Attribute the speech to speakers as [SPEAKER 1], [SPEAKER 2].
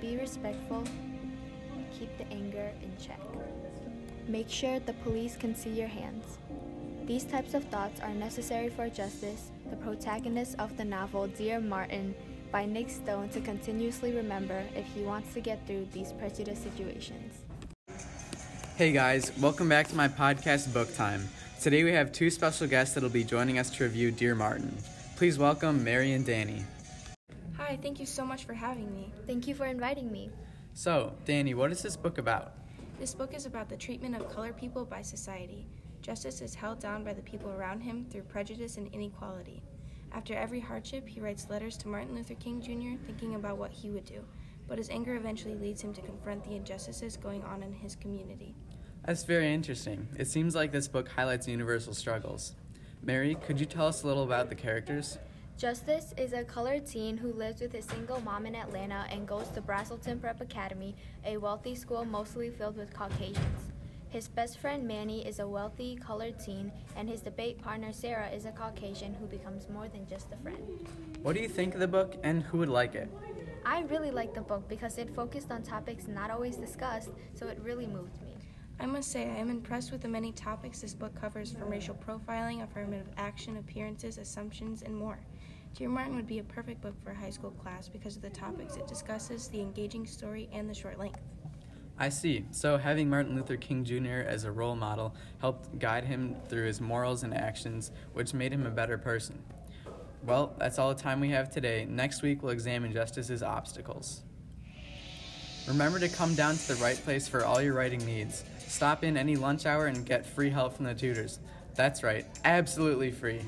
[SPEAKER 1] Be respectful. Keep the anger in check. Make sure the police can see your hands. These types of thoughts are necessary for Justice, the protagonist of the novel Dear Martin by Nic Stone, to continuously remember if he wants to get through these prejudice situations.
[SPEAKER 2] Hey guys, welcome back to my podcast Book Time. Today we have two special guests that will be joining us to review Dear Martin. Please welcome Mary and Danny.
[SPEAKER 3] Hi, thank you so much for having me.
[SPEAKER 1] Thank you for inviting me.
[SPEAKER 2] So, Danny, what is this book about?
[SPEAKER 3] This book is about the treatment of colored people by society. Justice is held down by the people around him through prejudice and inequality. After every hardship, he writes letters to Martin Luther King Jr., thinking about what he would do. But his anger eventually leads him to confront the injustices going on in his community.
[SPEAKER 2] That's very interesting. It seems like this book highlights universal struggles. Mary, could you tell us a little about the characters?
[SPEAKER 1] Justice is a colored teen who lives with his single mom in Atlanta and goes to Braselton Prep Academy, a wealthy school mostly filled with Caucasians. His best friend Manny is a wealthy colored teen, and his debate partner Sarah is a Caucasian who becomes more than just a friend.
[SPEAKER 2] What do you think of the book and who would like it?
[SPEAKER 1] I really liked the book because it focused on topics not always discussed, so it really moved me.
[SPEAKER 3] I must say, I am impressed with the many topics this book covers from racial profiling, affirmative action, appearances, assumptions, and more. Dear Martin would be a perfect book for a high school class because of the topics it discusses, the engaging story, and the short length.
[SPEAKER 2] I see. So, having Martin Luther King Jr. as a role model helped guide him through his morals and actions, which made him a better person. Well, that's all the time we have today. Next week, we'll examine justice's obstacles. Remember to come down to the right place for all your writing needs. Stop in any lunch hour and get free help from the tutors. That's right, absolutely free.